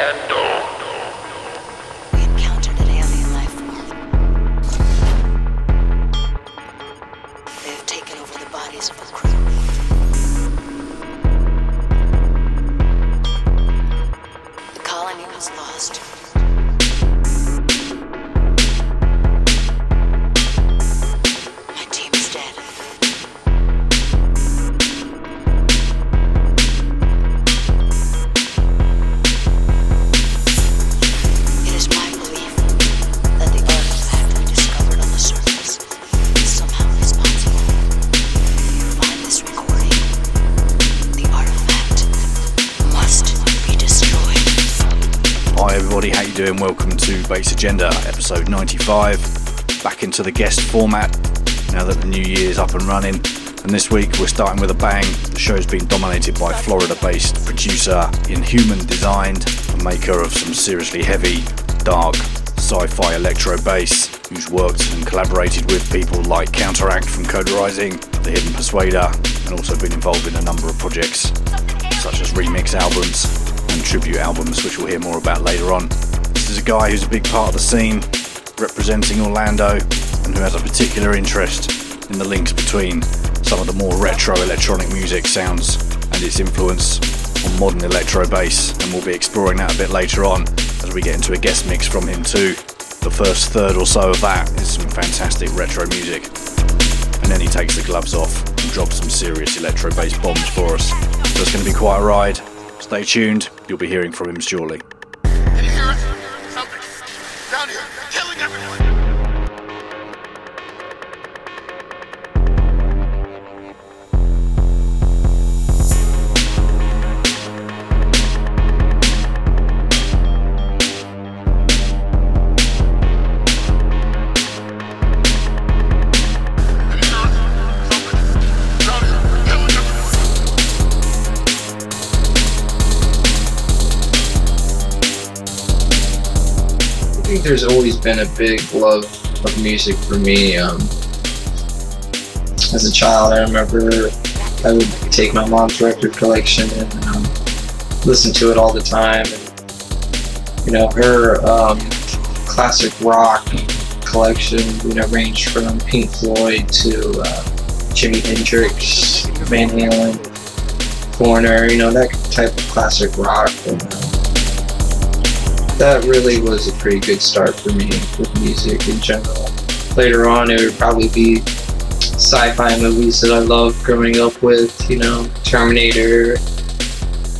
Bass Agenda. Episode 95. Back into the guest format now that the new year is up and running. And this week we're starting with a bang. The show's been dominated by Florida based producer Inhuman Designed, a maker of some seriously heavy, dark, sci fi electro bass, who's worked and collaborated with people like Kounterakt from Code Rising, The Hidden Persuader, and also been involved in a number of projects such as remix albums and tribute albums, which we'll hear more about later on is a guy who's a big part of the scene, representing Orlando, and who has a particular interest in the links between some of the more retro electronic music sounds and its influence on modern electro bass. And we'll be exploring that a bit later on as we get into a guest mix from him too. The first third or so of that is some fantastic retro music. And then he takes the gloves off and drops some serious electro bass bombs for us. So it's going to be quite a ride. Stay tuned, you'll be hearing from him shortly. Been a big love of music for me. Um, as a child, I remember I would take my mom's record collection and um, listen to it all the time. And, you know, her um, classic rock collection, you know, ranged from Pink Floyd to uh, Jimi Hendrix, Van Halen, Foreigner, you know, that type of classic rock. And, uh, that really was a pretty good start for me with music in general. Later on, it would probably be sci-fi movies that I loved growing up with, you know, Terminator,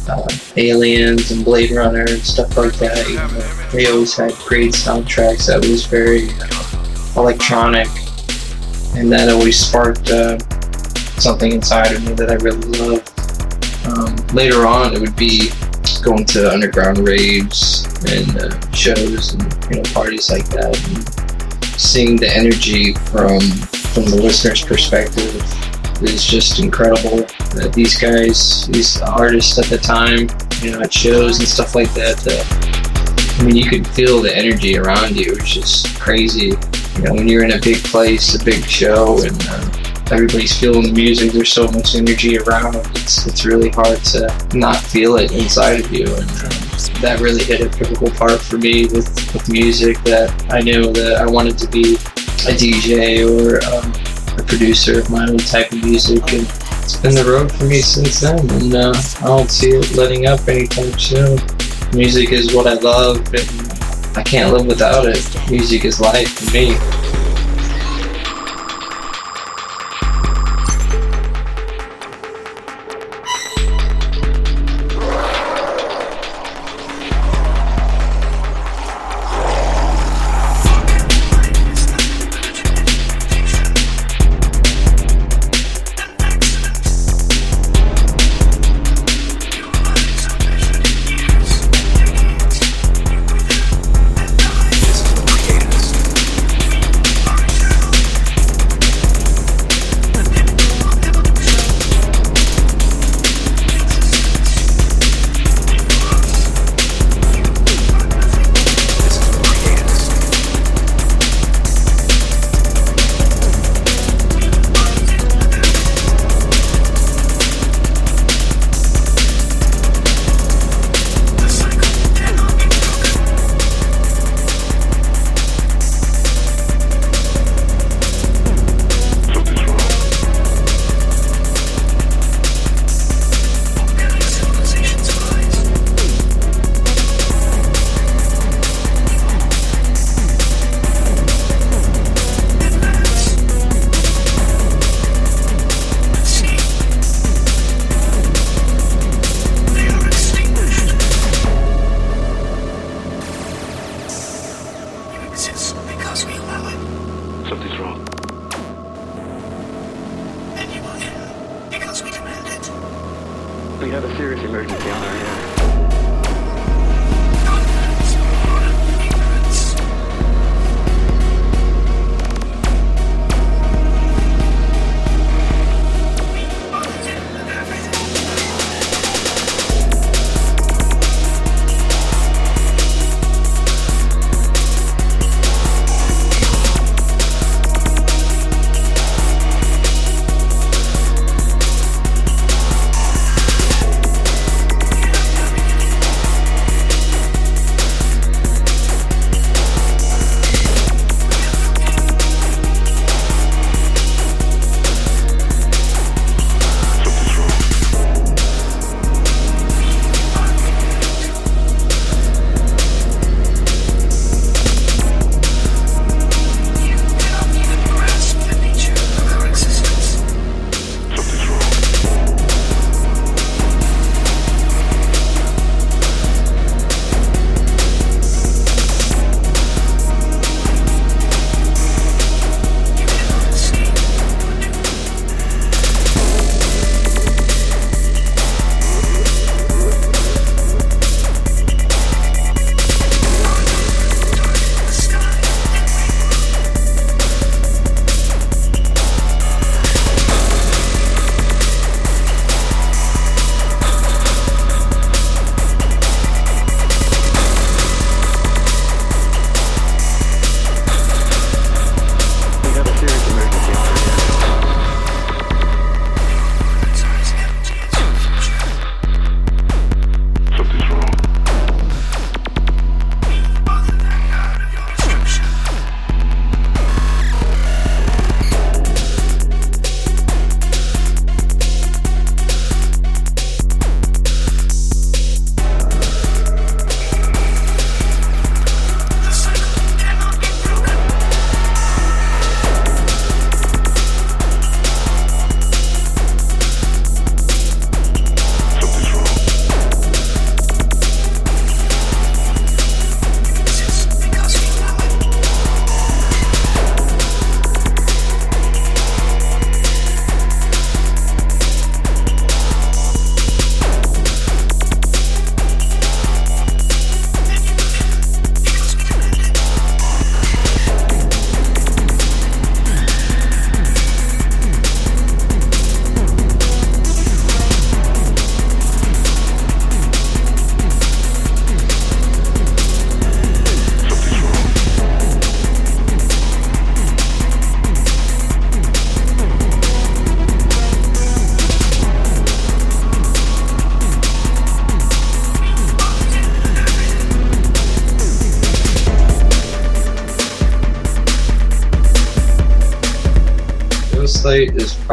uh, Aliens, and Blade Runner and stuff like that. You know, they always had great soundtracks that was very uh, electronic, and that always sparked uh, something inside of me that I really loved. Um, later on, it would be going to underground raves and uh, shows and you know parties like that, and seeing the energy from from the listener's perspective is just incredible. These guys, these artists at the time, you know, at shows and stuff like that. I mean, you could feel the energy around you, which is crazy. You know, when you're in a big place, a big show, and uh, everybody's feeling the music. There's so much energy around. It's it's really hard to not feel it inside of you, and um, that really hit a critical part for me with with music. That I knew that I wanted to be a DJ or um, a producer of my own type of music, and it's been the road for me since then. And uh, I don't see it letting up anytime soon. Music is what I love, and I can't live without it. Music is life for me.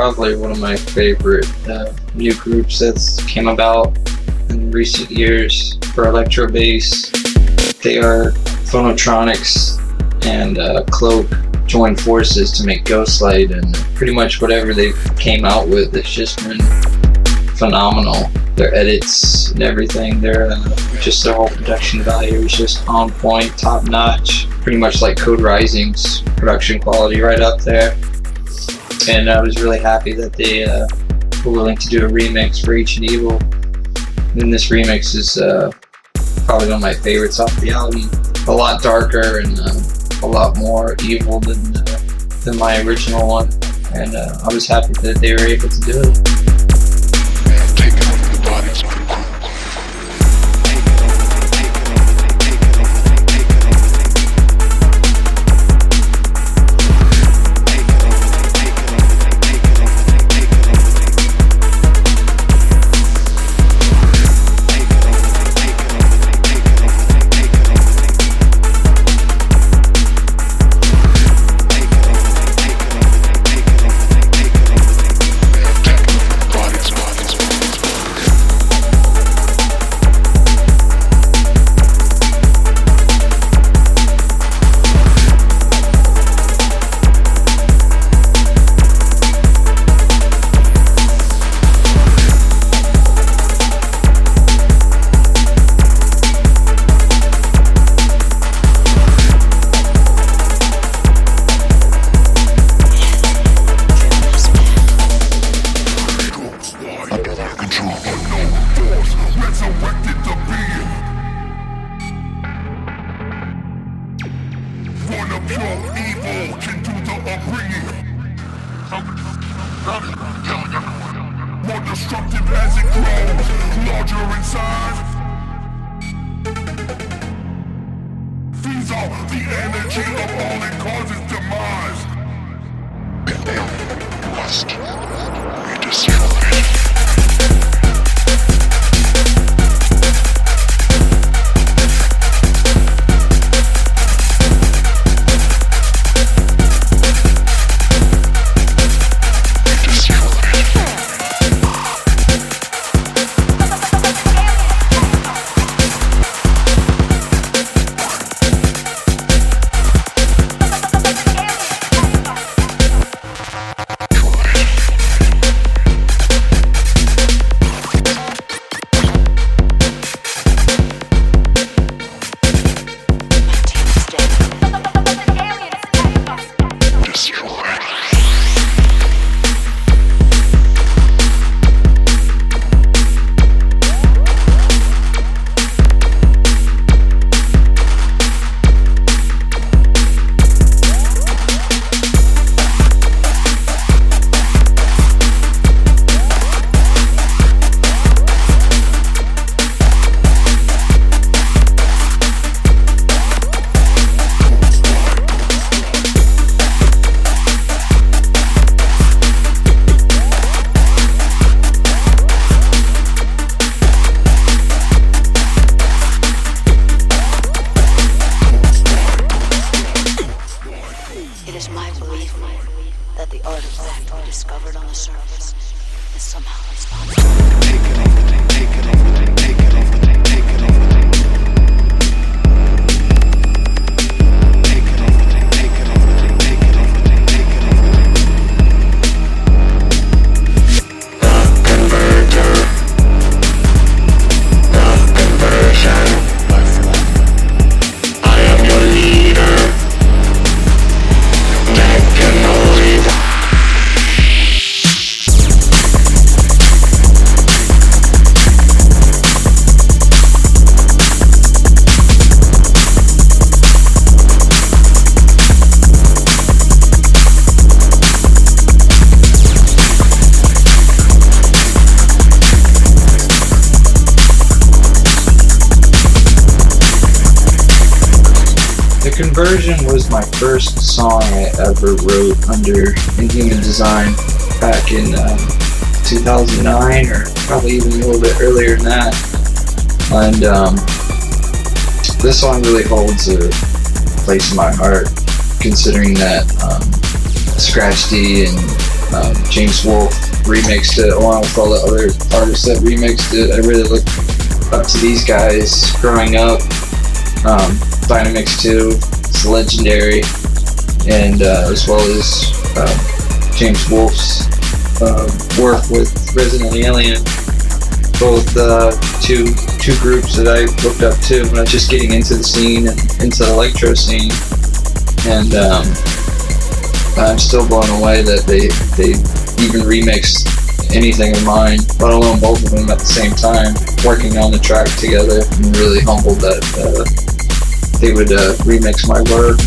Probably one of my favorite uh, new groups that's came about in recent years for electro bass. They are Phonotronix and uh, Cloak joined forces to make Ghostlight, and pretty much whatever they came out with has just been phenomenal. Their edits and everything, their uh, just their whole production value is just on point, top notch. Pretty much like Code Rising's production quality, right up there. And I was really happy that they uh, were willing to do a remix for Ancient Evil. And this remix is uh, probably one of my favorites off the album. A lot darker and uh, a lot more evil than uh, than my original one, and uh, I was happy that they were able to do it. Probably even a little bit earlier than that. And um, this song really holds a place in my heart considering that um, Scratch D and um, James Wolfe remixed it along with all the other artists that remixed it. I really look up to these guys growing up. Um, Dynamix 2 is legendary, and uh, as well as uh, James Wolfe's uh, work with Resident Alien. Both uh, two two groups that I looked up to when I was just getting into the scene and into the electro scene, and um, I'm still blown away that they they even remixed anything of mine, let alone both of them at the same time, working on the track together. I'm really humbled that uh, they would uh, remix my work.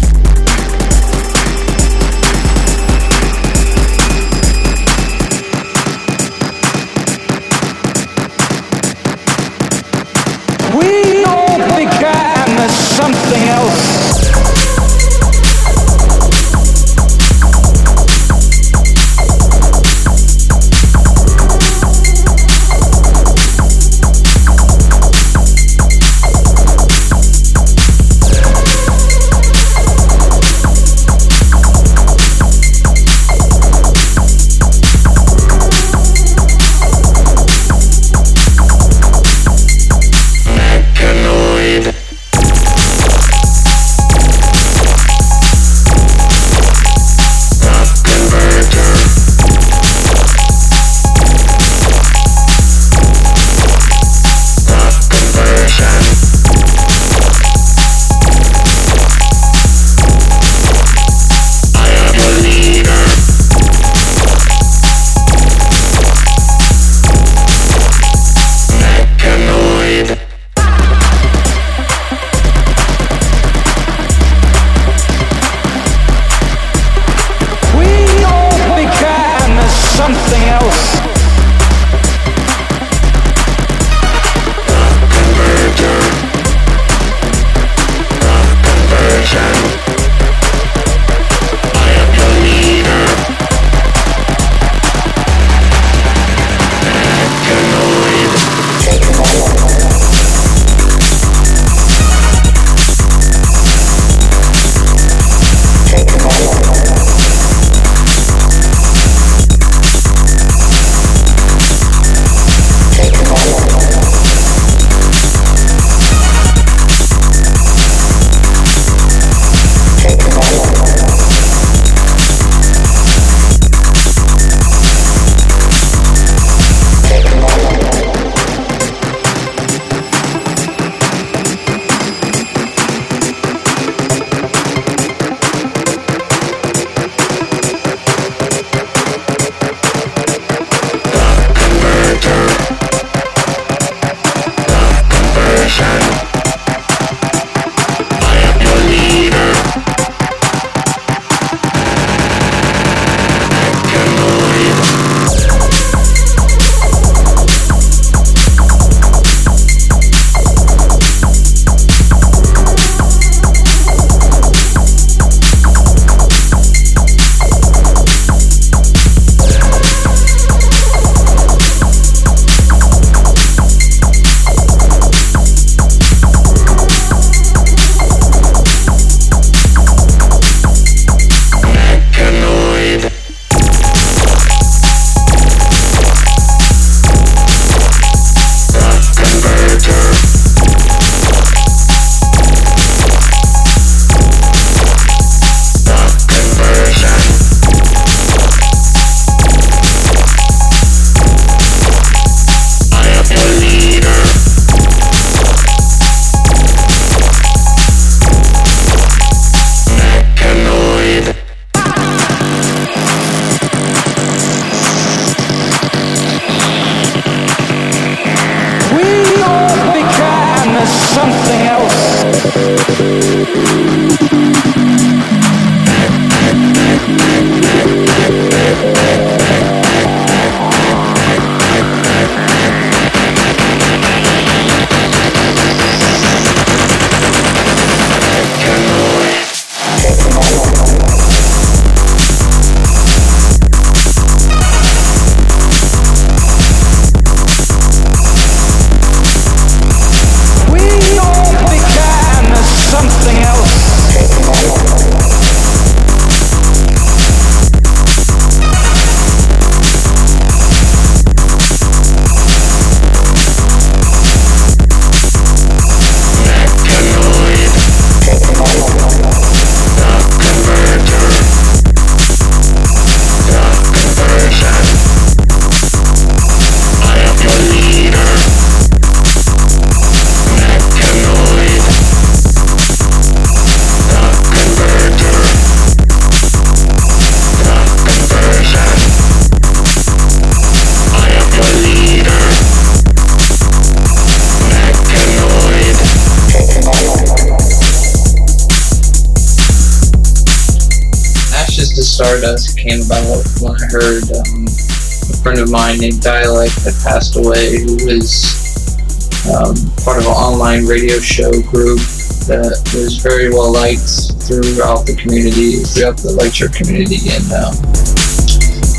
Show group that was very well liked throughout the community, throughout the electro community. And um,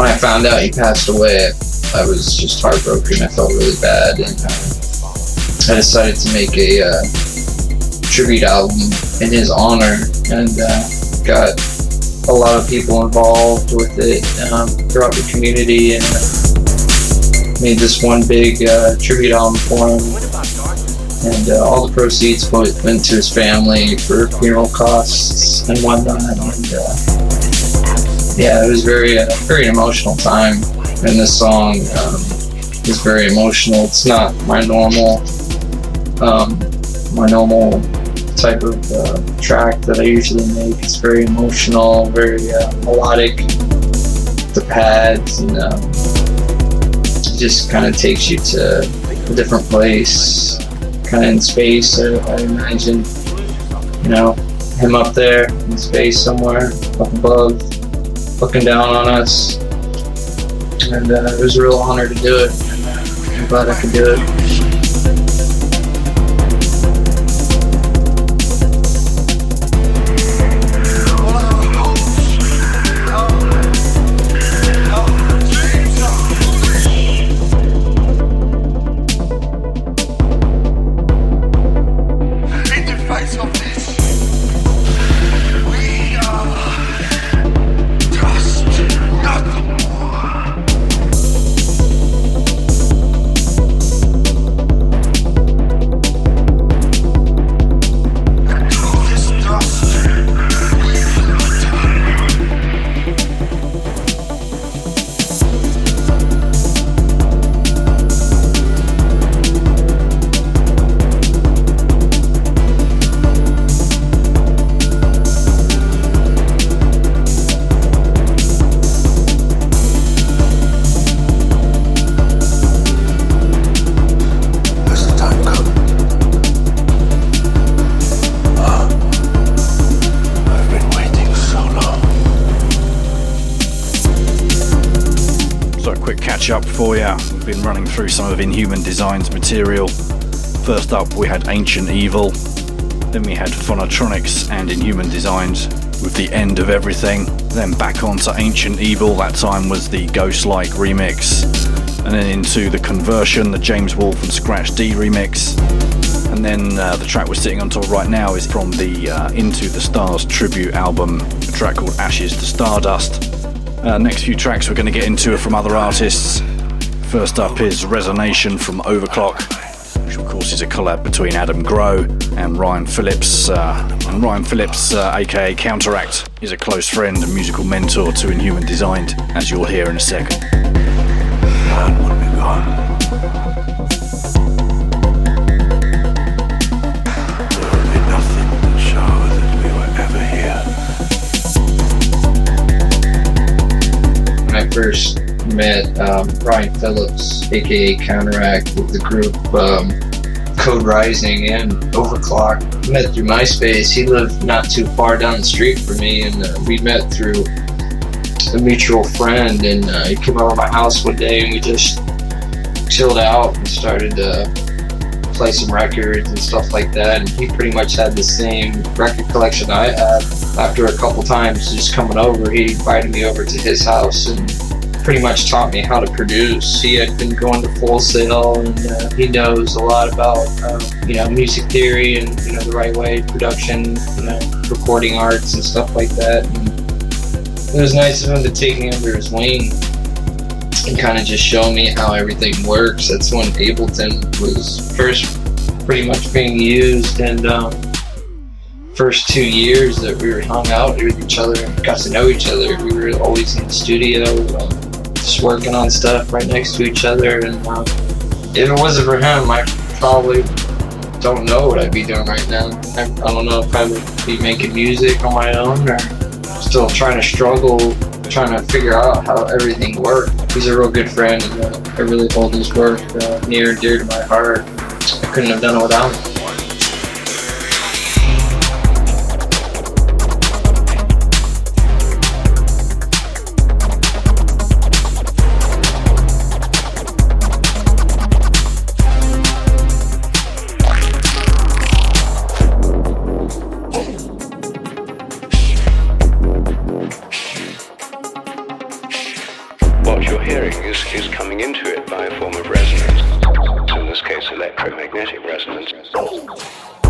when I found out he passed away, I, was just heartbroken. I felt really bad, and uh, I decided to make a uh, tribute album in his honor, and uh, got a lot of people involved with it um, throughout the community, and made this one big uh, tribute album for him. And uh, all the proceeds went, to his family for funeral costs and whatnot. And uh, yeah, it was very uh, very emotional time. And this song um, is very emotional. It's not my normal um, my normal type of uh, track that I usually make. It's very emotional, very uh, melodic. The pads and um, just kind of takes you to a different place, kind of in space. I, I imagine, you know, him up there in space somewhere up above, looking down on us. And uh, it was a real honor to do it. And, uh, I'm glad I could do it. Through some of Inhuman Designs material. First up, we had Ancient Evil. Then we had Phonotronix and Inhuman Designs with The End of Everything. Then back onto Ancient Evil, that time was the Ghostlight remix. And then into The Conversion, the James Wolfe and Scratch D remix. And then uh, the track we're sitting on top right now is from the uh, Into the Stars tribute album, a track called Ashes to Stardust. Uh, next few tracks we're going to get into are from other artists. First up is Rezonation from Ohverclock, which of course is a collab between Adam Grow and Ryan Phillips. Uh, and Ryan Phillips, uh, aka Kounterakt, is a close friend and musical mentor to Inhuman Designed, as you'll hear in a second. First met um, Ryan Phillips, aka Kounterakt, with the group um, Code Rising and Ohverclock. Met through MySpace. He lived not too far down the street from me, and uh, we met through a mutual friend. And uh, he came over to my house one day, and we just chilled out and started to play some records and stuff like that. And he pretty much had the same record collection I had. After a couple times just coming over, he invited me over to his house and pretty much taught me how to produce. He had been going to Full Sail and uh, he knows a lot about uh, you know music theory and you know the right way production, you know recording arts and stuff like that. And it was nice of him to take me under his wing and kind of just show me how everything works. That's when Ableton was first pretty much being used and. Um, first two years that we were hung out with each other and got to know each other, we were always in the studio, um, working on stuff right next to each other. And um, if it wasn't for him, I probably don't know what I'd be doing right now. I, I don't know if I would be making music on my own or still trying to struggle, trying to figure out how everything worked. He's a real good friend, and uh, I really hold his work uh, near and dear to my heart. I couldn't have done it without him. Electromagnetic resonance.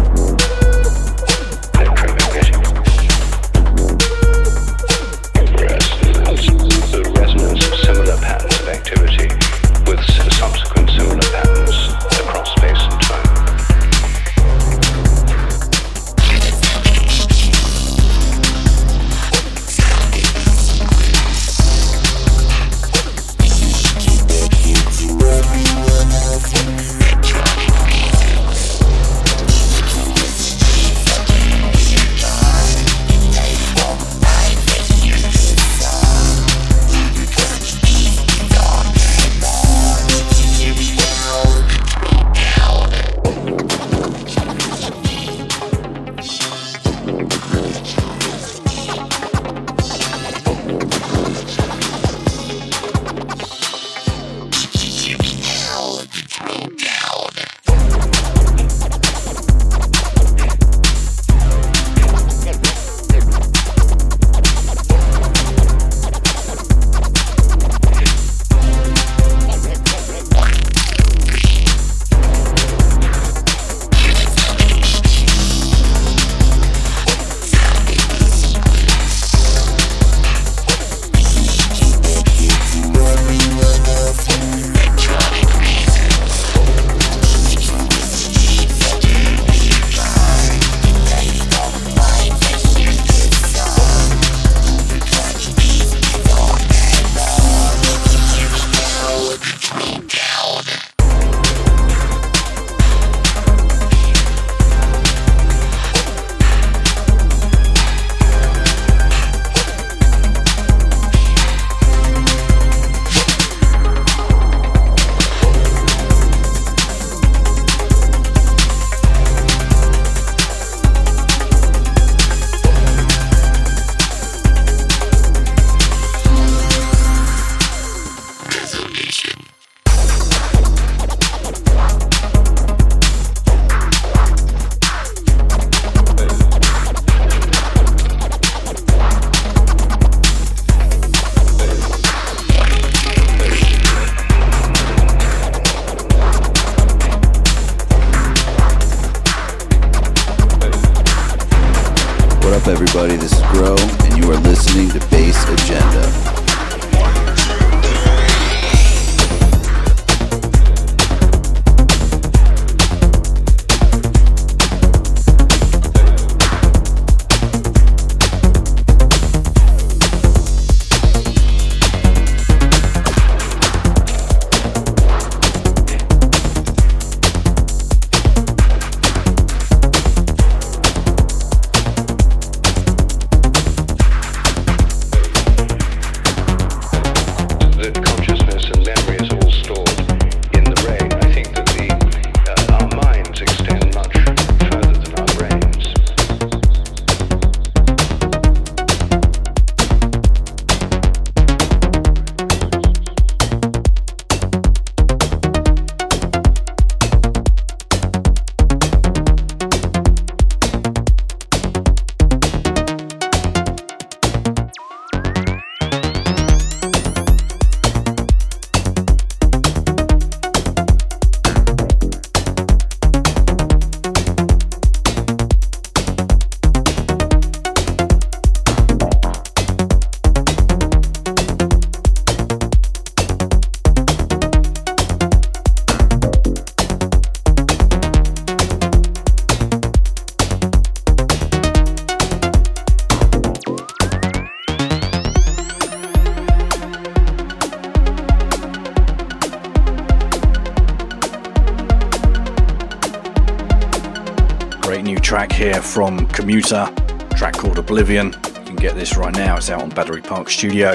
From Commuter, track called Oblivion. You can get this right now, it's out on Battery Park Studio.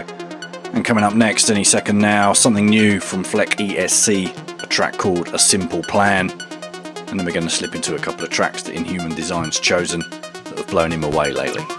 And coming up next, any second now, something new from Fleck ESC, a track called A Simple Plan. And then we're going to slip into a couple of tracks that Inhuman Design's chosen that have blown him away lately.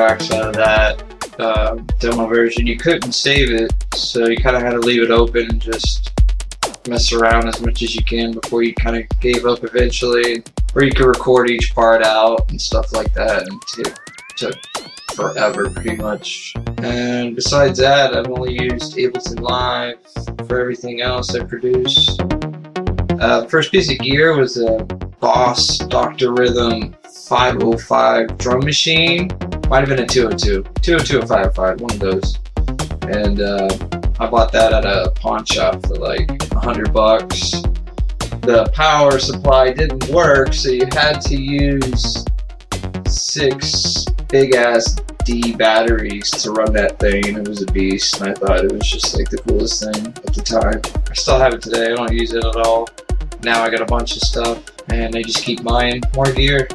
Tracks out of that uh, demo version. You couldn't save it, so you kind of had to leave it open and just mess around as much as you can before you kind of gave up eventually. Or you could record each part out and stuff like that, and it took forever pretty much. And besides that, I've only used Ableton Live for everything else I produce. Uh, first piece of gear was a Boss Dr. Rhythm 505 drum machine. Might have been a 202. 202 or 505, one of those. And uh, I bought that at a pawn shop for like 100 bucks. The power supply didn't work, so you had to use six big ass D batteries to run that thing, and it was a beast. And I thought it was just like the coolest thing at the time. I still have it today. I don't use it at all. Now I got a bunch of stuff, and I just keep buying more gear.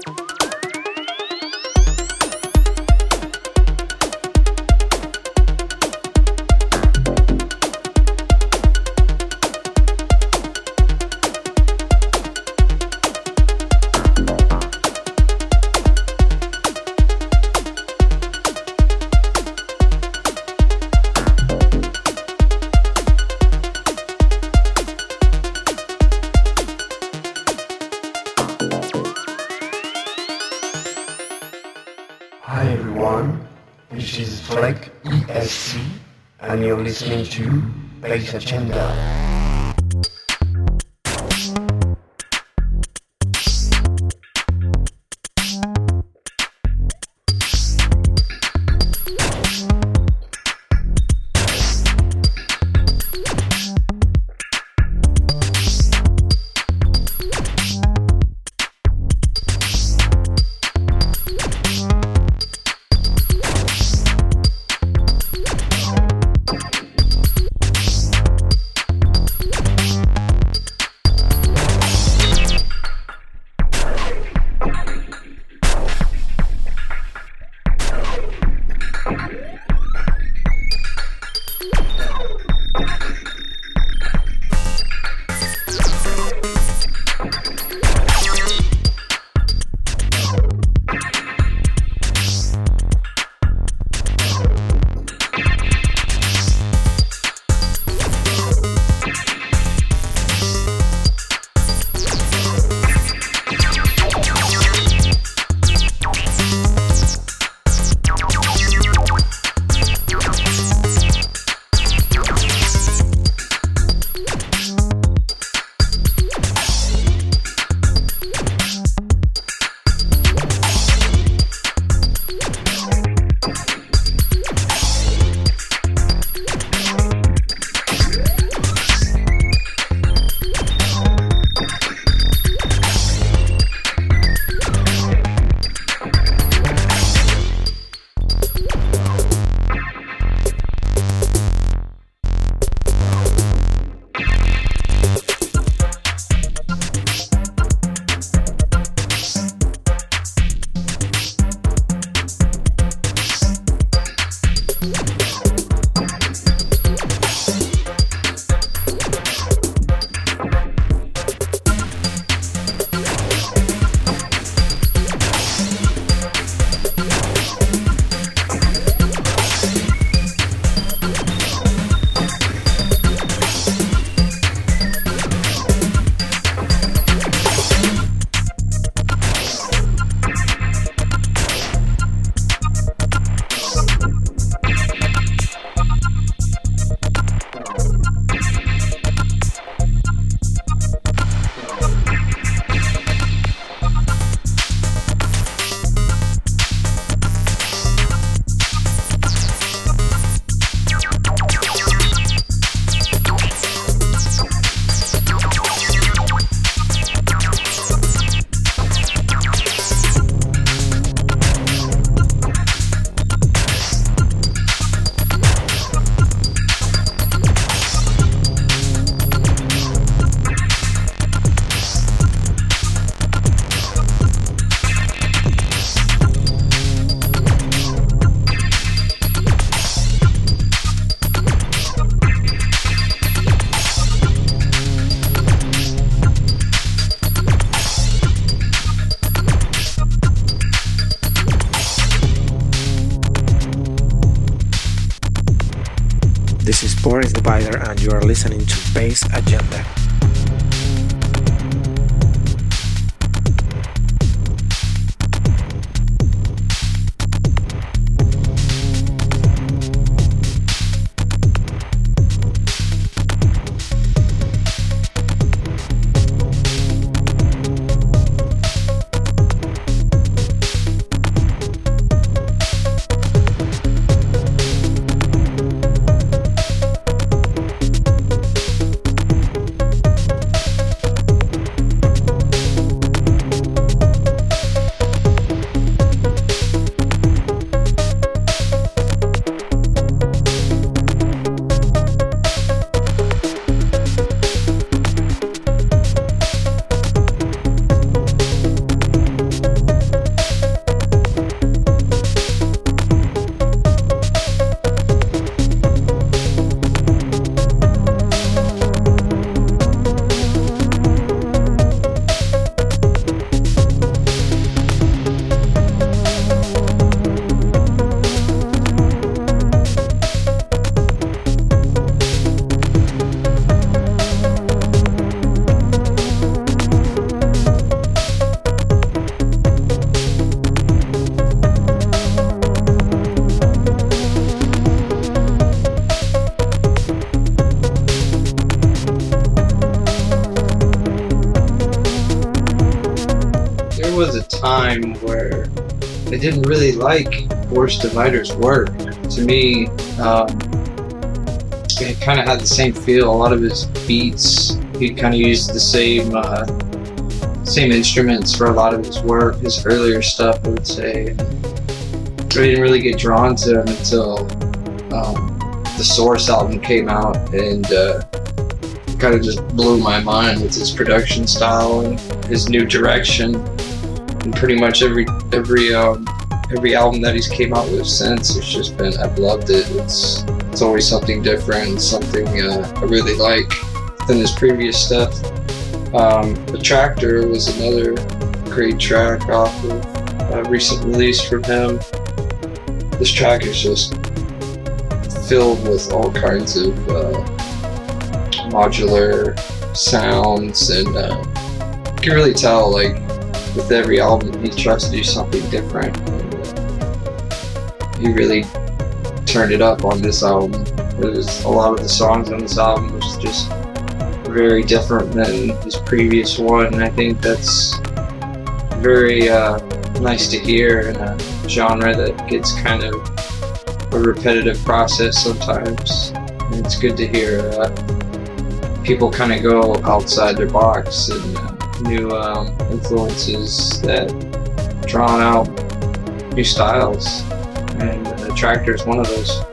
Listening to Bass Agenda. Divider, and you are listening to didn't really like Boris Divider's work. To me, um, it kind of had the same feel. A lot of his beats, he kind of used the same uh, same instruments for a lot of his work. His earlier stuff, I would say. I didn't really get drawn to him until um, the Source album came out, and uh, kind of just blew my mind with his production style and his new direction. And pretty much every every um, every album that he's came out with since, it's just been I've loved it. It's it's always something different, something uh, I really like than his previous stuff. Um, Attractor was another great track off of a recent release from him. This track is just filled with all kinds of uh, modular sounds, and uh, you can really tell like with every album he tries to do something different he really turned it up on this album. Was a lot of the songs on this album was just very different than his previous one. And I think that's very uh, nice to hear in a genre that gets kind of a repetitive process sometimes. And it's good to hear uh, people kind of go outside their box and uh, new um, influences that drawn out new styles tractor is one of those.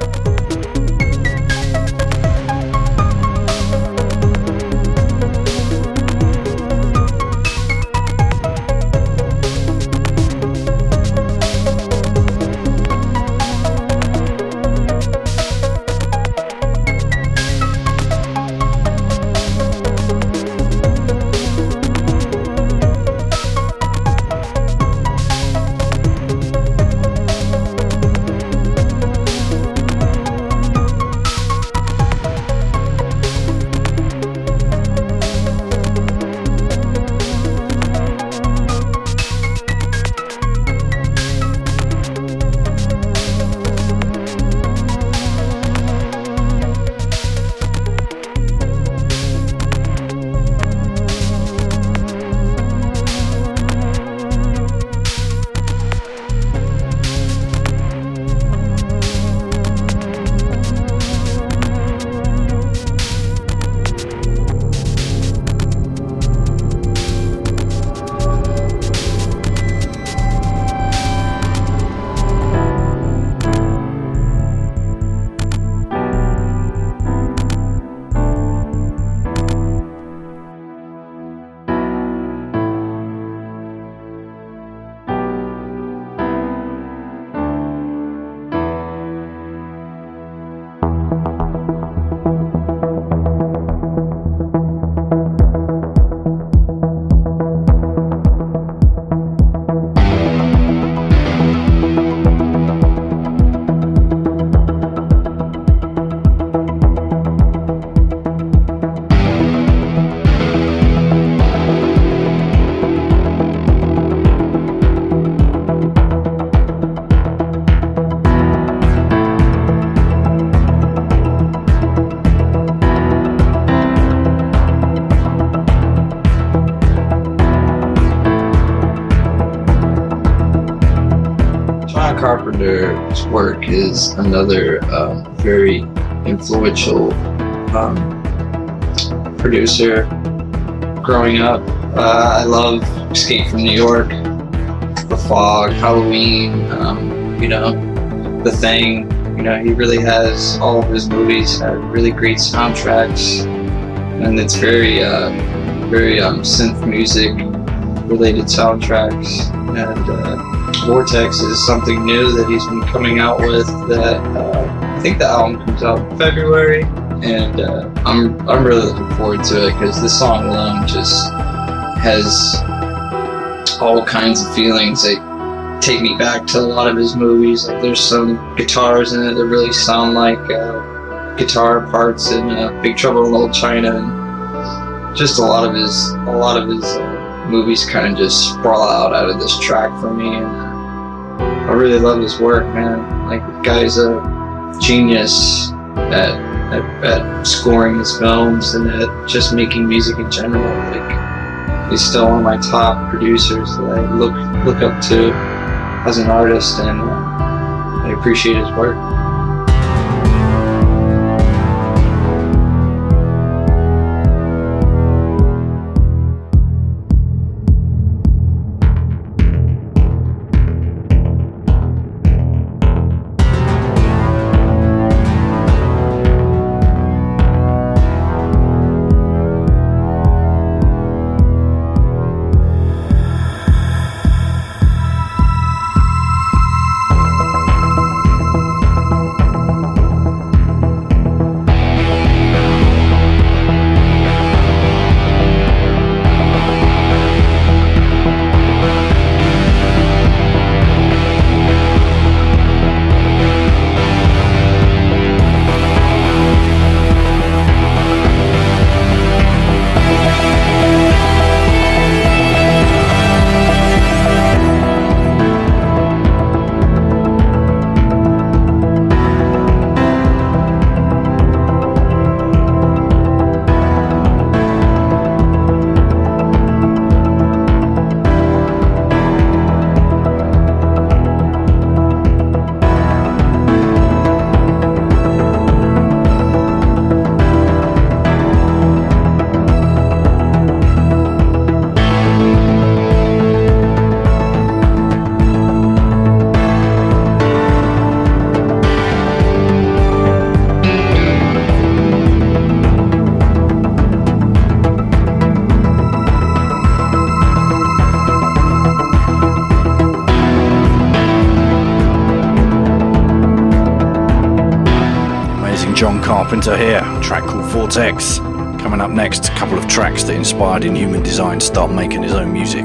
Is another um, very influential um, producer. Growing up, uh, I love Escape from New York, The Fog, Halloween, um, you know, The Thing. You know, he really has all of his movies have really great soundtracks, and it's very, uh, very um, synth music related soundtracks. And uh, Vortex is something new that he's been coming out with. That uh, I think the album comes out in February, and uh, I'm I'm really looking forward to it because this song alone just has all kinds of feelings that take me back to a lot of his movies. Like there's some guitars in it that really sound like uh, guitar parts in uh, Big Trouble in Little China, and just a lot of his a lot of his uh, movies kind of just sprawl out out of this track for me. And I really love his work, man. Like the guy's a genius at, at at scoring his films and at just making music in general. Like he's still one of my top producers that I look look up to as an artist, and uh, I appreciate his work. Carpenter here, track called Vortex. Coming up next, a couple of tracks that inspired Inhuman Designed to start making his own music.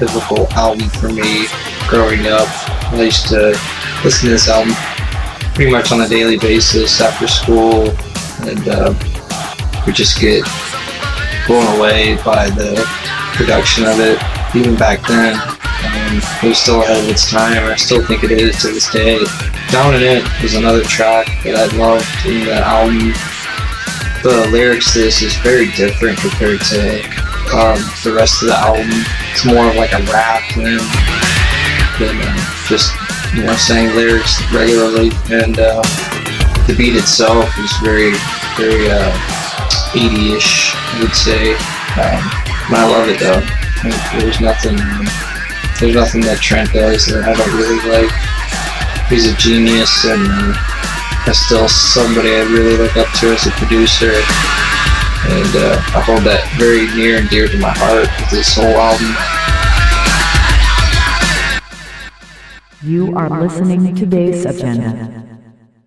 Pivotal album for me growing up. I used to listen to this album pretty much on a daily basis after school, and uh, would just get blown away by the production of it. Even back then, um, it was still ahead of its time. I still think it is to this day. Down in It is another track that I loved in the album the lyrics to this is very different compared to um, the rest of the album. It's more of like a rap than, than uh, just you know saying lyrics regularly, and uh, the beat itself is very very uh, 80ish, I would say. Um, I love it though. There's nothing there's nothing that Trent does that I don't really like. He's a genius and. Uh, still somebody I really look up to as a producer. And uh, I hold that very near and dear to my heart with this whole album. You are listening to Bass Agenda.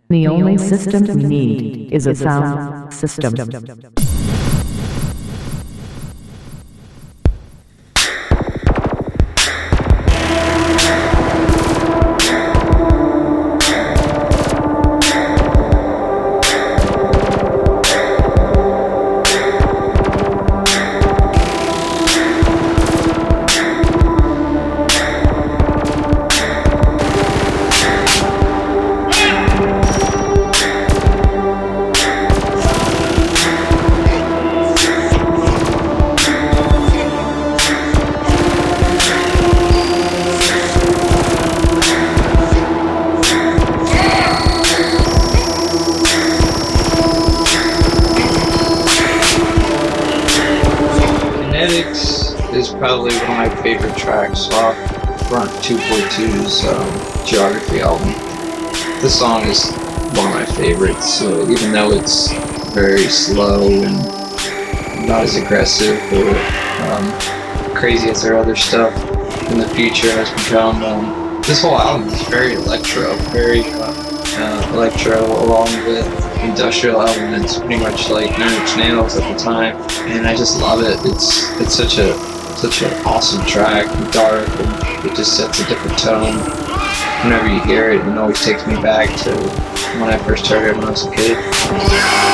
The only system we need is a sound system. Slow and not as aggressive or um, crazy as their other stuff in the future has become, um, this whole album is very electro, very uh, electro along with industrial elements, pretty much like Nine Inch Nails at the time, and I just love it. It's it's such a such an awesome track, dark, and it just sets a different tone. Whenever you hear it, it always takes me back to when I first heard it when I was a kid.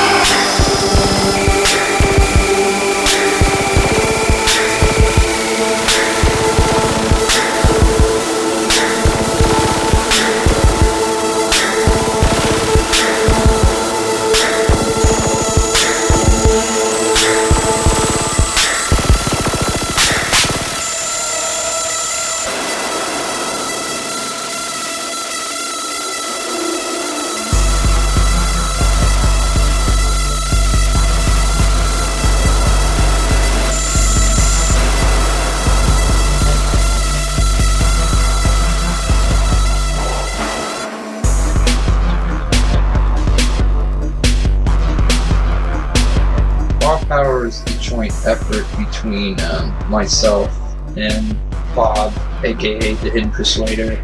Between um, myself and Bob, aka the Hidden Persuader.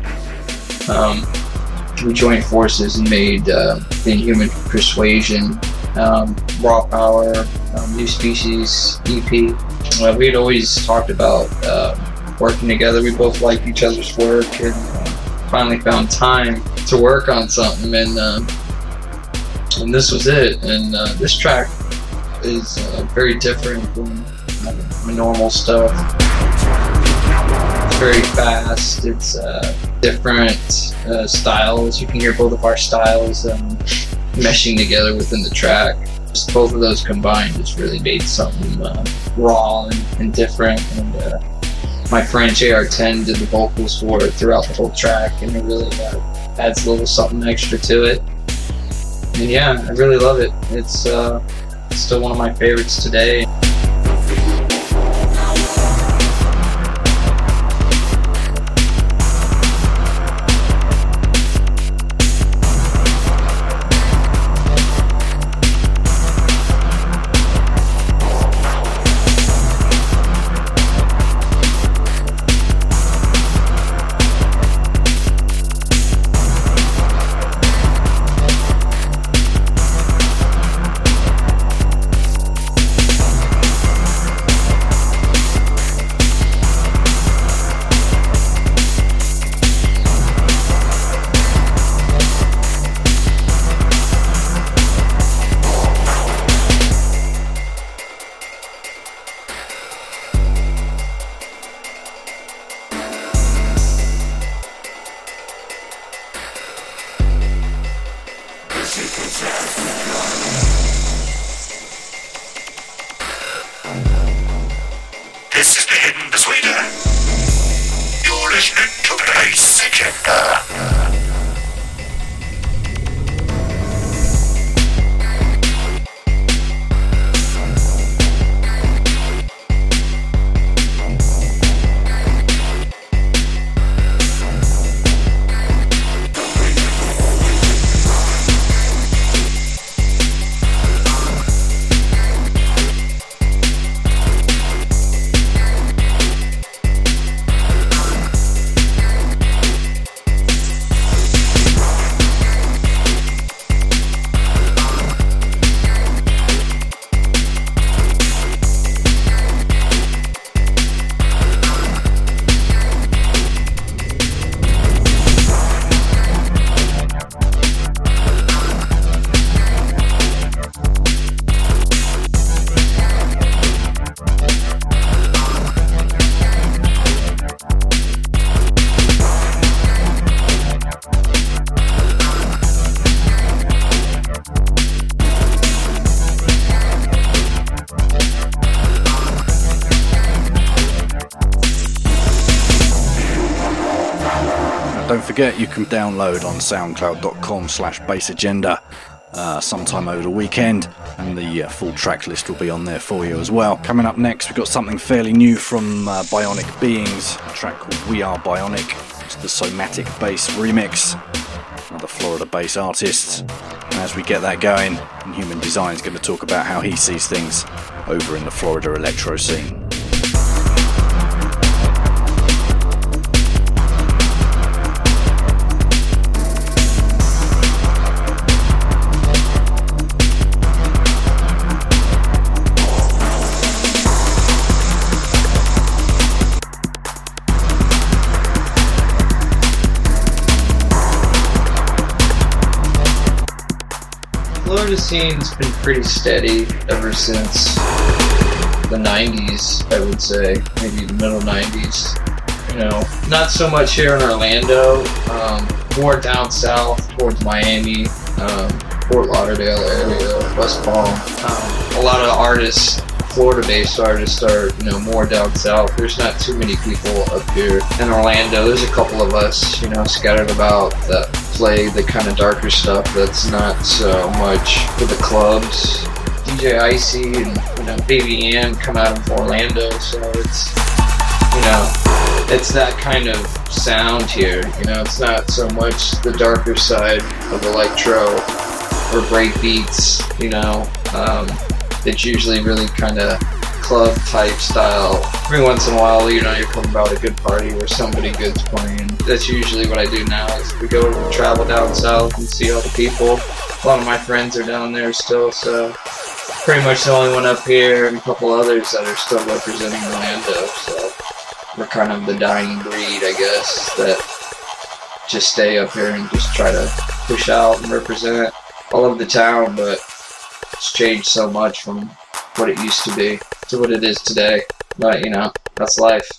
Um, we joined forces and made uh, the Inhuman Persuasion, um, Raw Power, um, New Species EP. Uh, we had always talked about uh, working together. We both liked each other's work and uh, finally found time to work on something. And um, and this was it. And uh, this track is very different from normal stuff. It's very fast. It's uh, different uh, styles. You can hear both of our styles um, meshing together within the track. Just both of those combined just really made something uh, raw and, and, different. And uh, my friend JR10 did the vocals for it throughout the whole track, and it really uh, adds a little something extra to it. And yeah, I really love it. It's still one of my favorites today. Forget you can download on soundcloud.com slash bassagenda uh, sometime over the weekend, and the uh, full track list will be on there for you as well. Coming up next, we've got something fairly new from uh, Bionik Beingz, a track called We Are Bionik. It's the Somatic Bass remix, another Florida bass artist. And as we get that going, Human Design is going to talk about how he sees things over in the Florida electro scene. Scene's been pretty steady ever since the 90s, I would say, maybe the middle 90s. You know, not so much here in Orlando, um, more down south towards Miami, um, Fort Lauderdale area, West Palm. Um, a lot of artists, Florida-based artists, are you know more down south. There's not too many people up here in Orlando. There's a couple of us, you know, scattered about play the kind of darker stuff that's not so much for the clubs. DJ Icey and you know Baby Ann come out of Orlando, so it's you know it's that kind of sound here. You know, it's not so much the darker side of electro or break beats. You know, um, it's usually really kind of club type style. Every once in a while, you know, you're coming about a good party where somebody good's playing. That's usually what I do now. Is we go travel down south and see all the people. A lot of my friends are down there still, so pretty much the only one up here and a couple others that are still representing Orlando. So we're kind of the dying breed, I guess, that just stay up here and just try to push out and represent all of the town, but it's changed so much from what it used to be to what it is today. But you know, that's life.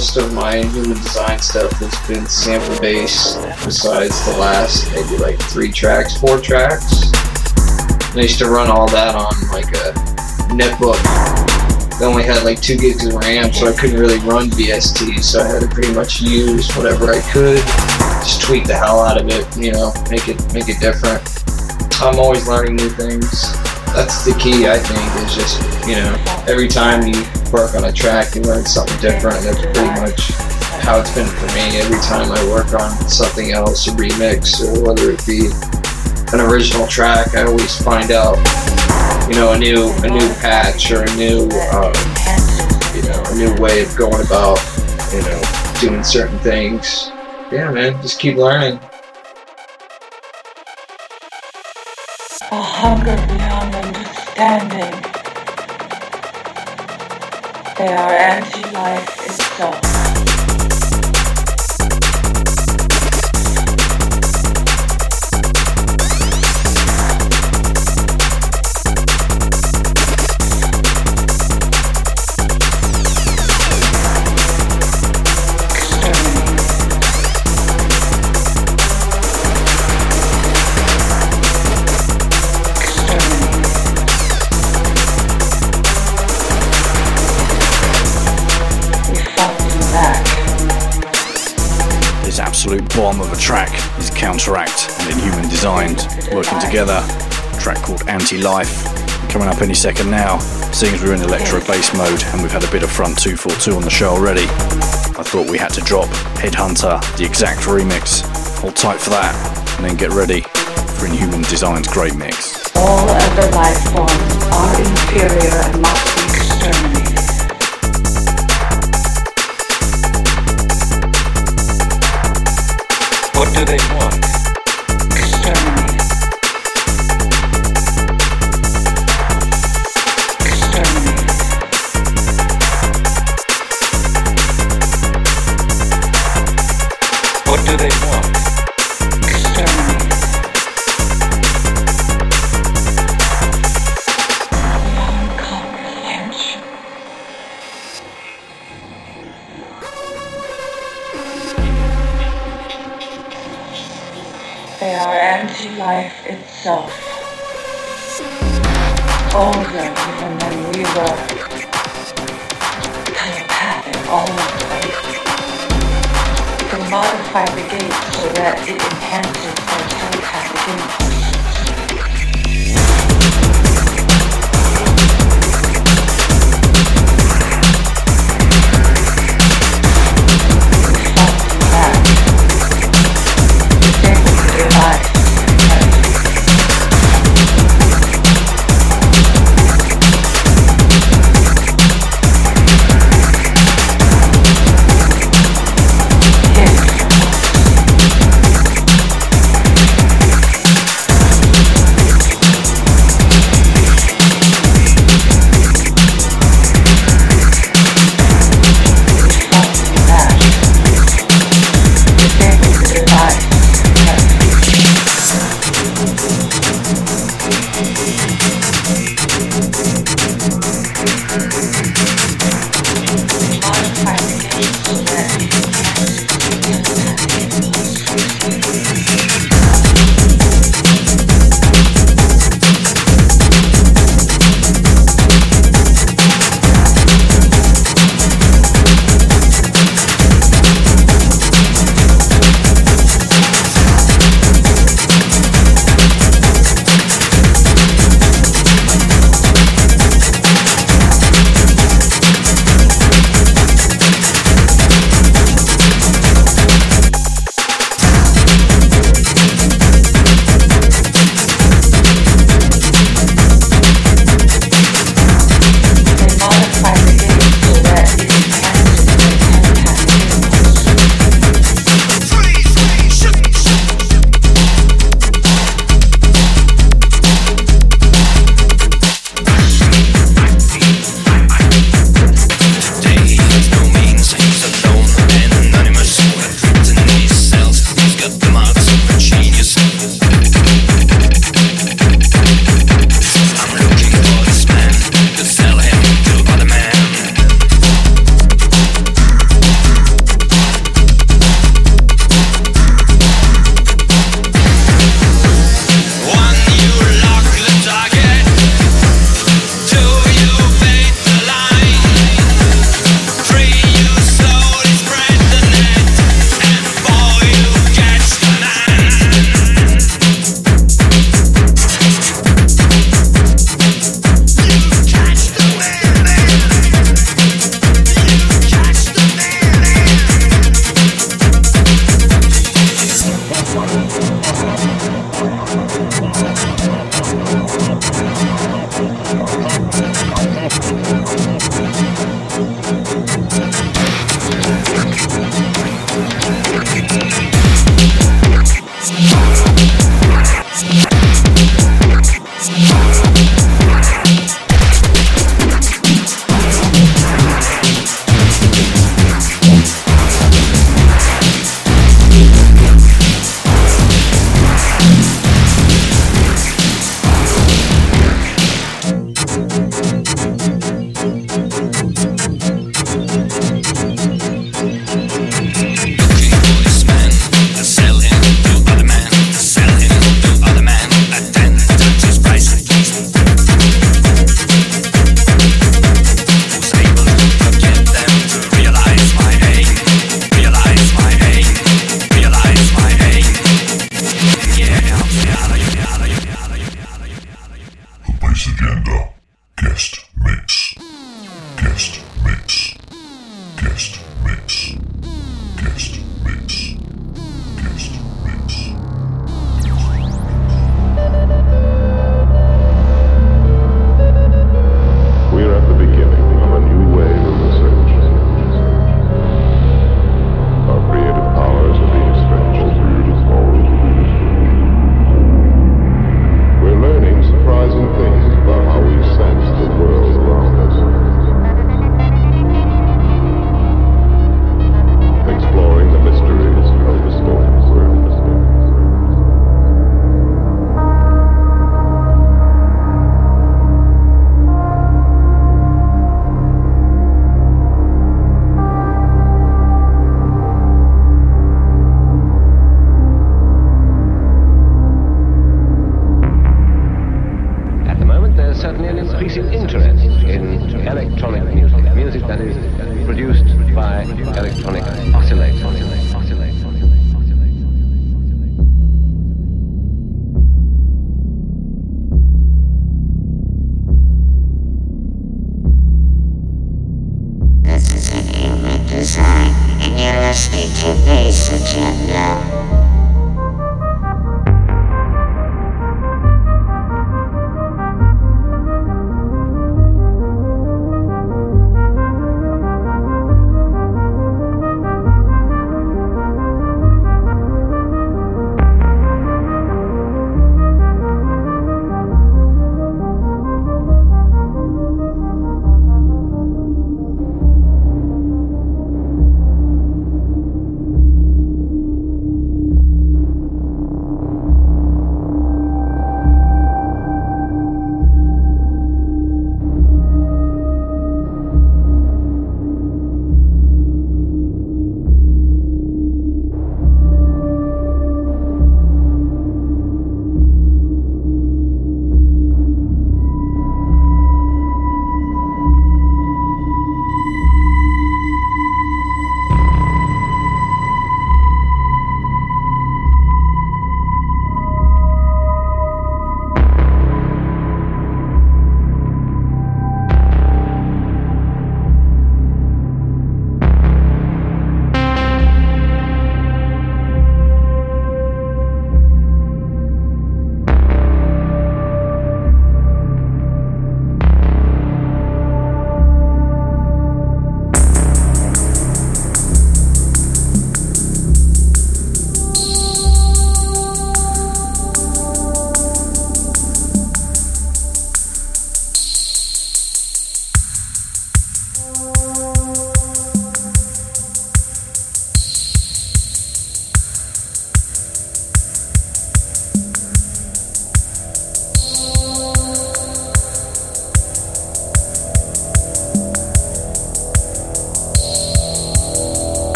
Most of my Inhuman Designed stuff that's been sample based, besides the last maybe like three tracks, four tracks. And I used to run all that on like a netbook. They only had like two gigs of RAM, so I couldn't really run VST, so I had to pretty much use whatever I could, just tweak the hell out of it, you know, make it make it different. I'm always learning new things. That's the key, I think, is just, you know, every time you work on a track, you learn something different. That's pretty much how it's been for me. Every time I work on something else, a remix, or whether it be an original track, I always find out, you know, a new a new patch or a new, um, you know, a new way of going about, you know, doing certain things. Yeah, man, just keep learning. A hunger beyond understanding. They are anti-life itself. Bomb of a track is Kounterakt and Inhuman Designed working together. Track called Anti Life. Coming up any second now, seeing as we're in electro bass mode and we've had a bit of Front 242 on the show already. I thought we had to drop Headhunter, the Exzakt remix. Hold tight for that and then get ready for Inhuman Designed's great mix. All other life forms are inferior and must What do they want?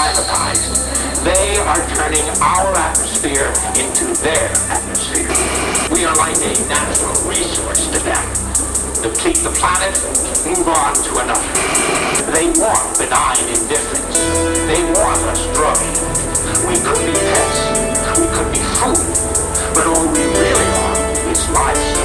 Acclimatized. They are turning our atmosphere into their atmosphere. We are like a natural resource to them. Deplete the planet, move on to another. They want benign indifference. They want us drugged. We could be pets. We could be food. But all we really are is livestock.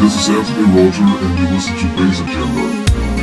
This is Anthony Rother, and you listen to Bass Agenda.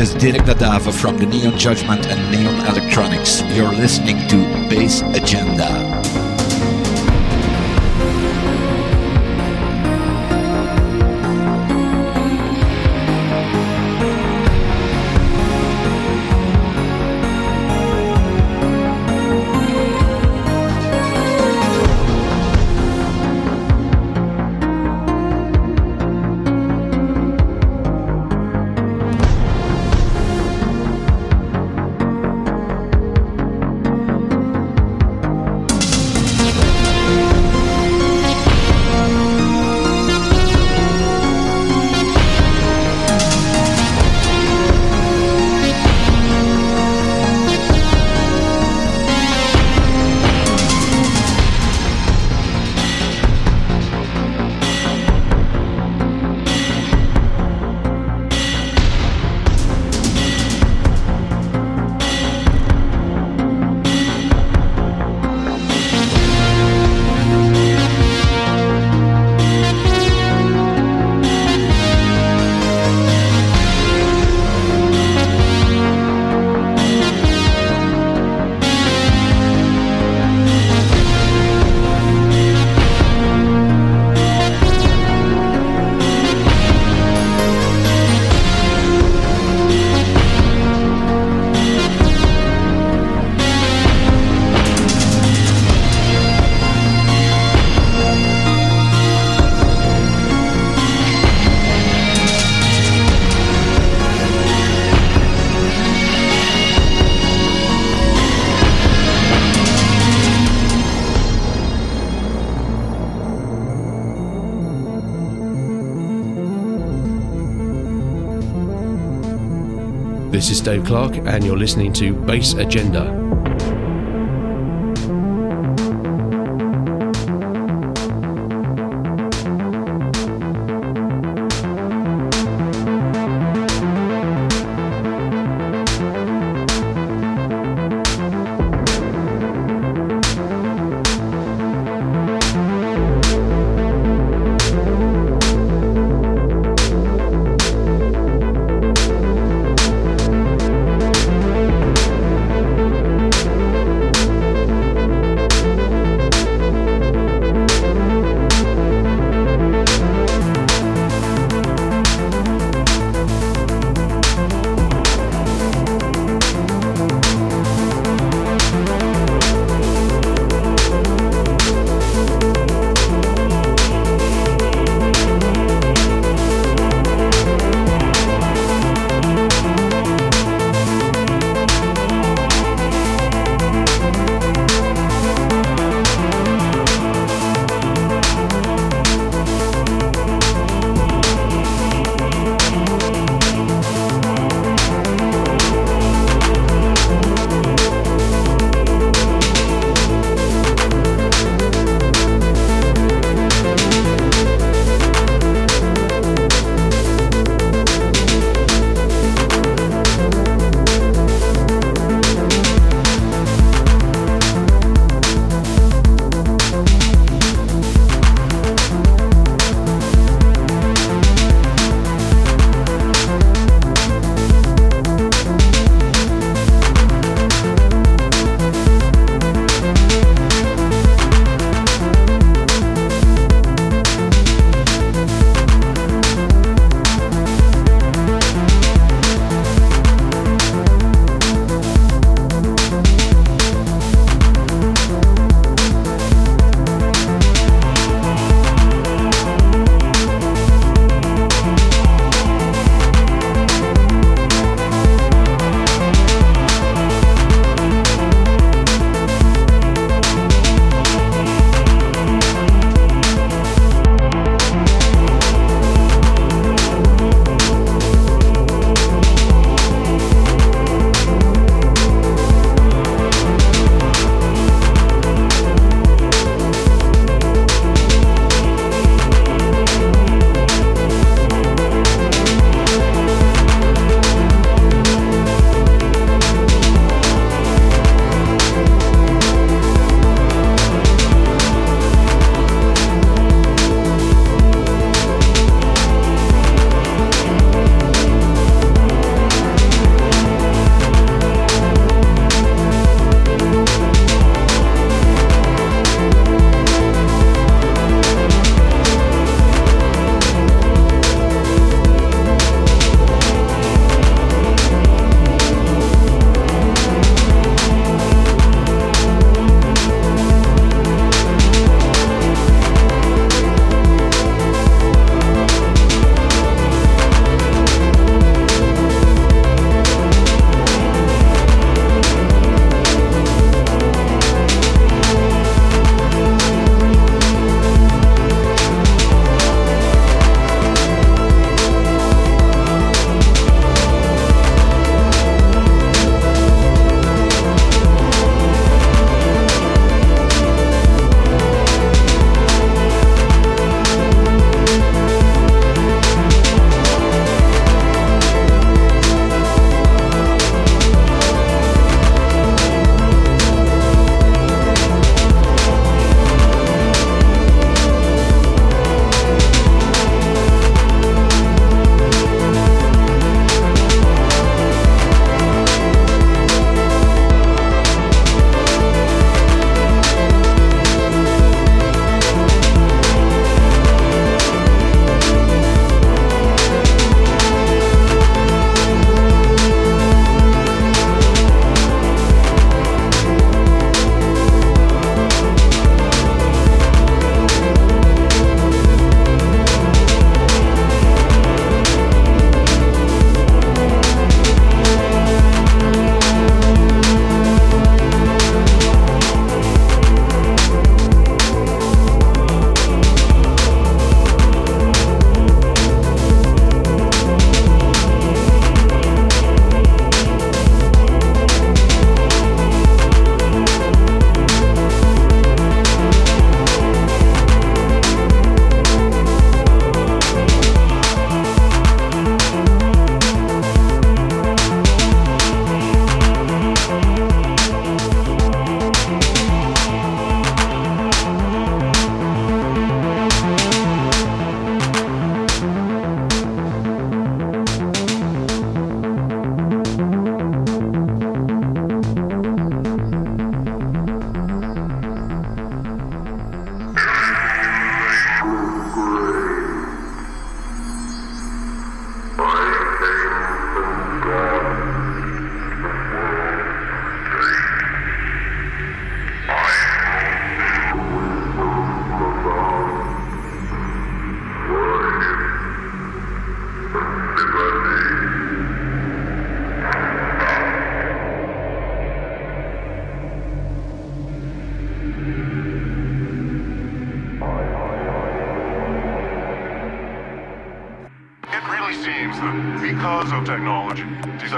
Is Dirk Da Davo from the Neon Judgement and Neon Electronics. You're listening to Bass Agenda. Dave Clarke, and you're listening to Bass Agenda.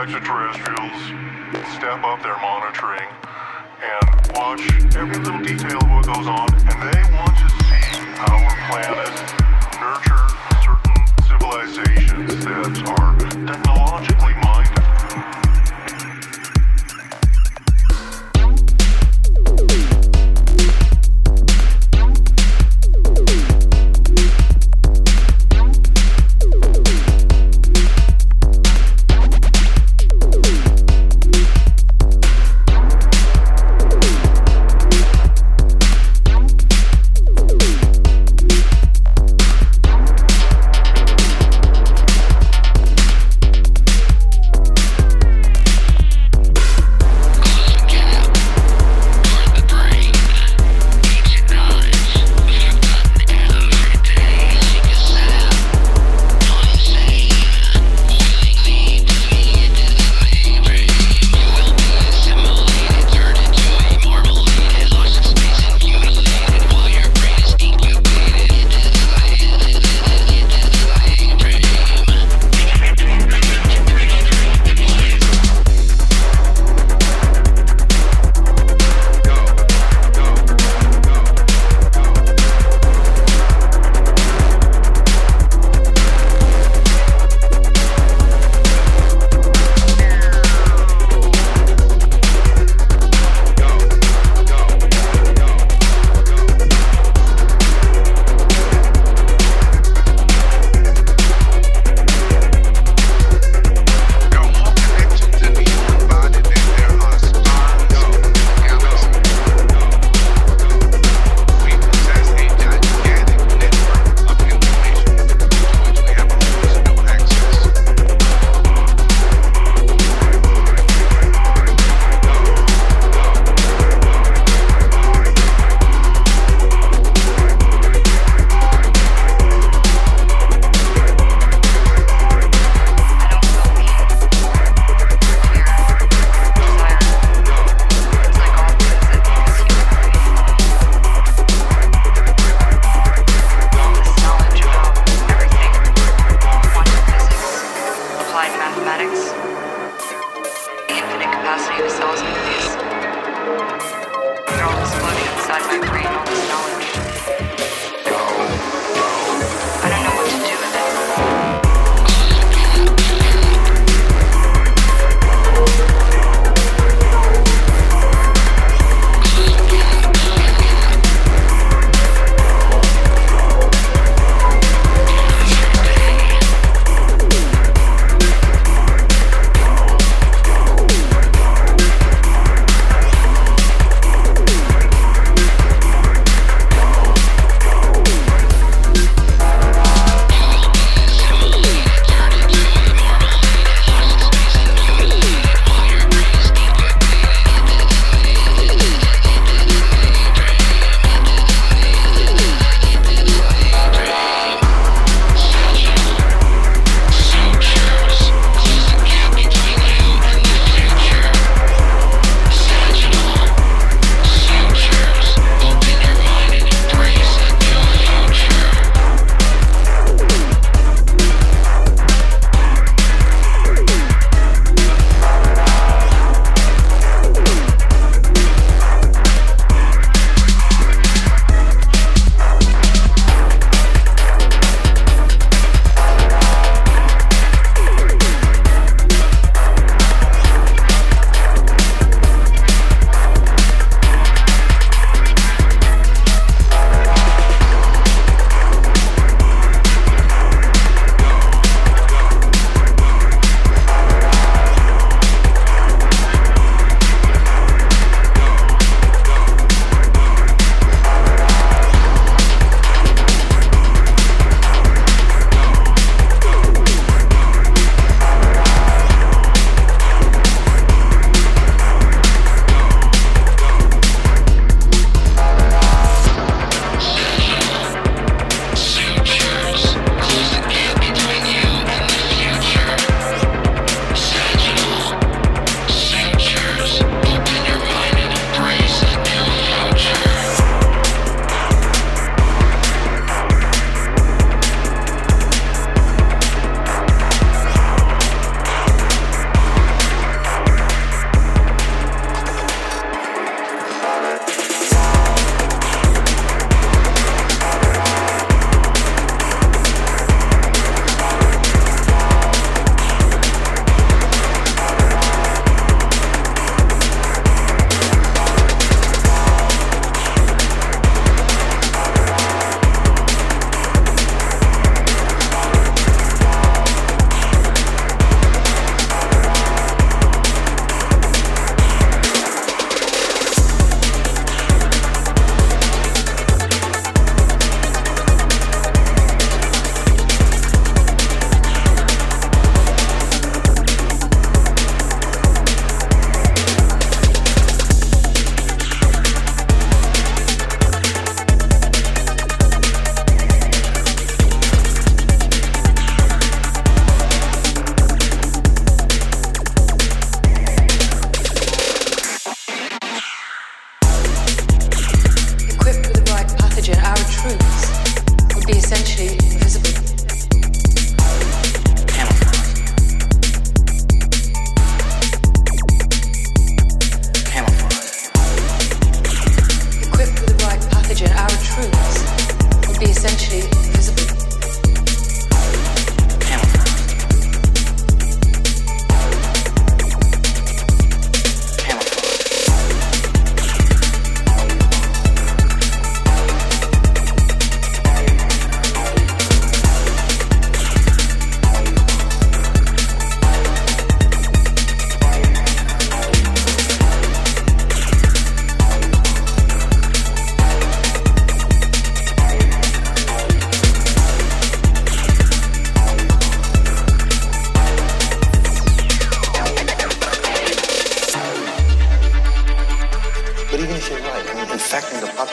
Extraterrestrials step up their monitoring and watch every little detail of what goes on,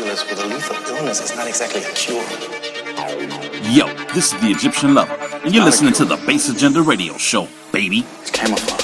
populace with a lethal illness is not exactly a cure. Yo, this is the Egyptian Lover, and you're listening to the Bass Agenda Radio Show, baby. It's camouflage.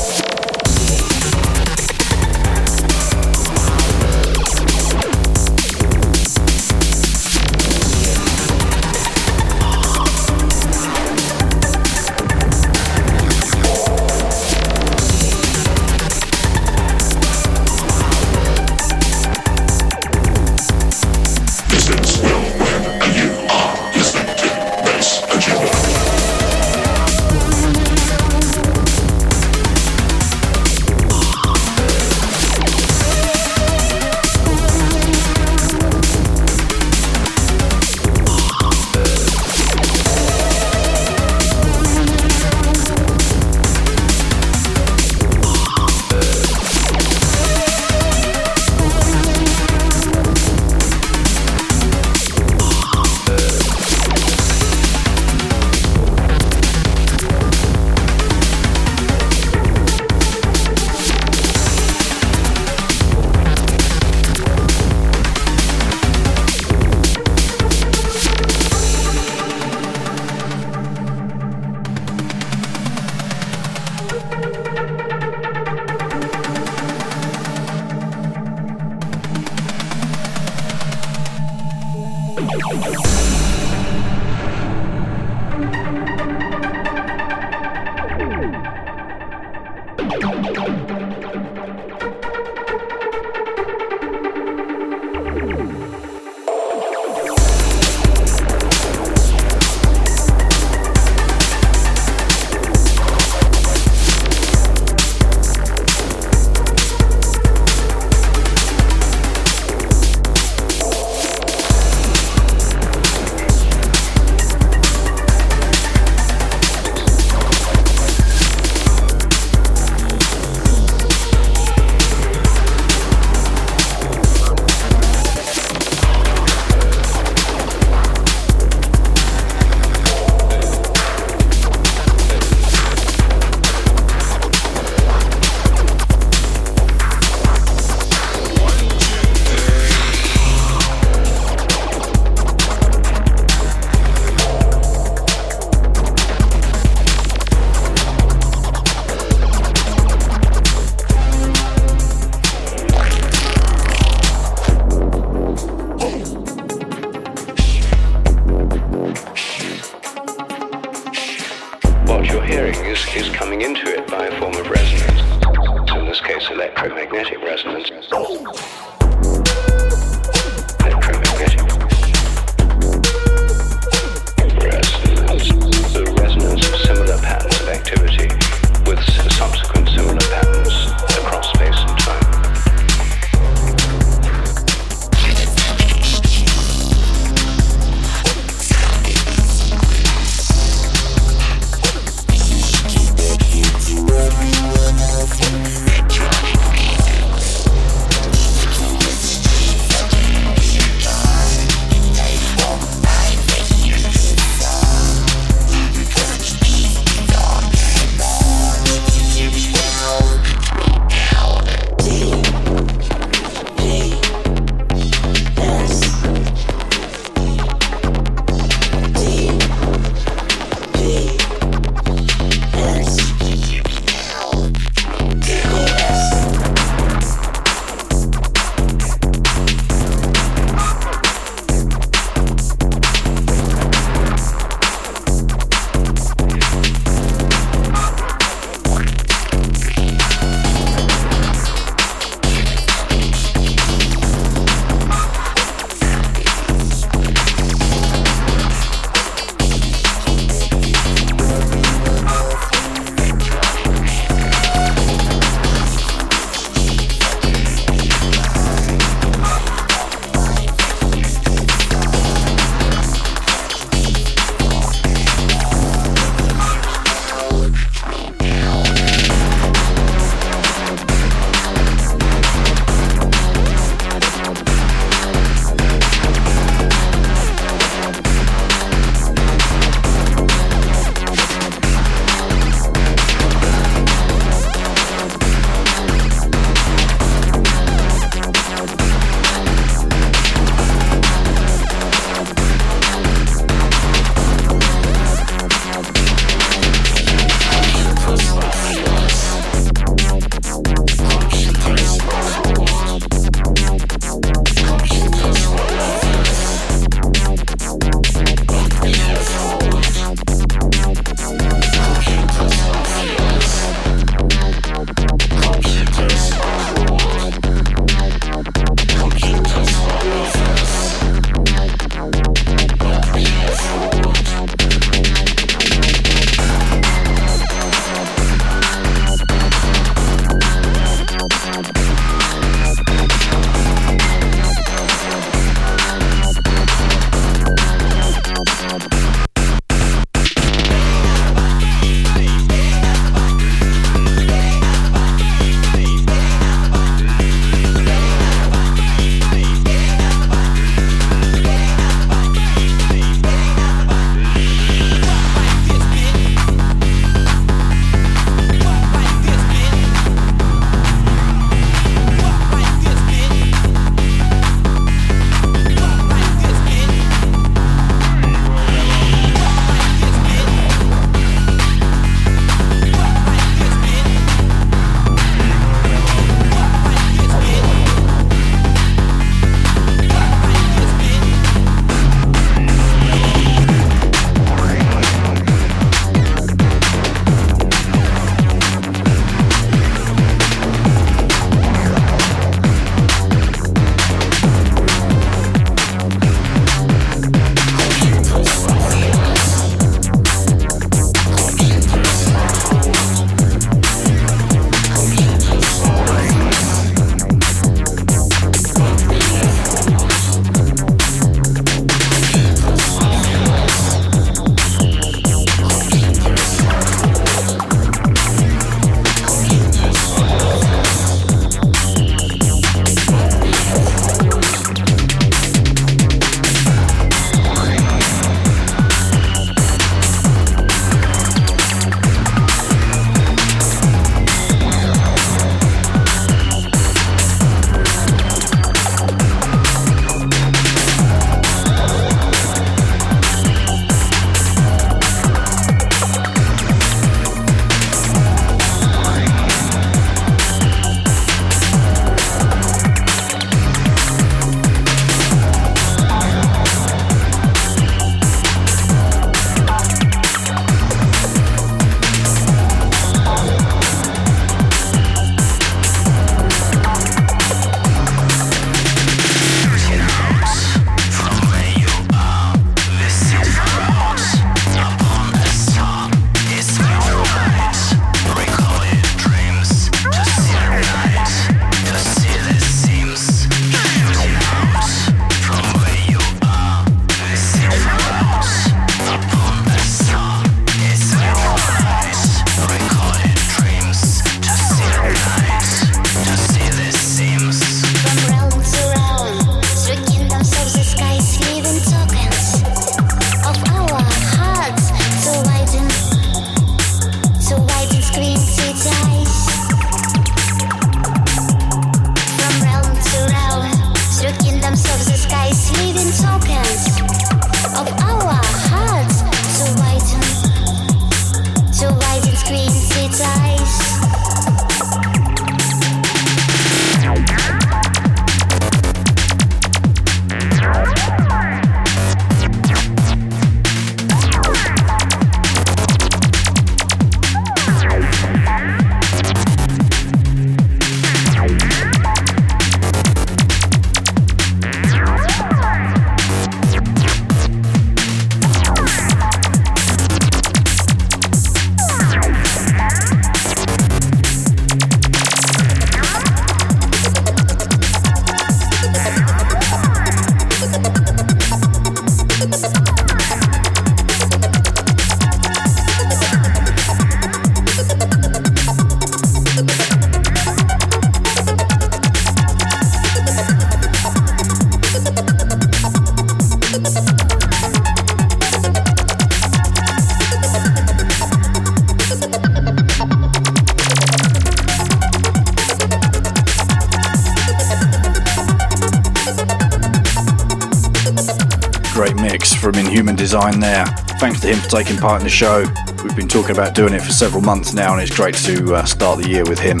For taking part in the show. We've been talking about doing it for several months now, and it's great to uh, start the year with him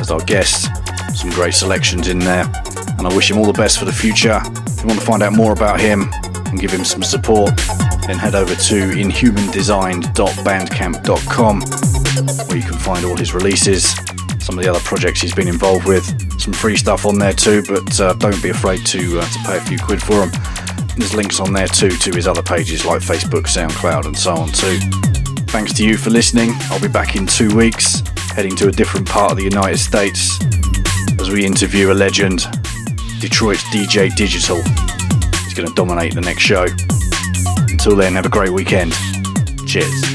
as our guest. Some great selections in there, and I wish him all the best for the future. If you want to find out more about him and give him some support, then head over to inhumandesigned.bandcamp.com where you can find all his releases, some of the other projects he's been involved with, some free stuff on there too, but uh, don't be afraid to, uh, to pay a few quid for them. There's links on there too to his other pages like Facebook, SoundCloud, and so on too. Thanks to you for listening. I'll be back in two weeks, heading to a different part of the United States as we interview a legend, Detroit's DJ Di'jital. He's going to dominate the next show. Until then, have a great weekend. Cheers.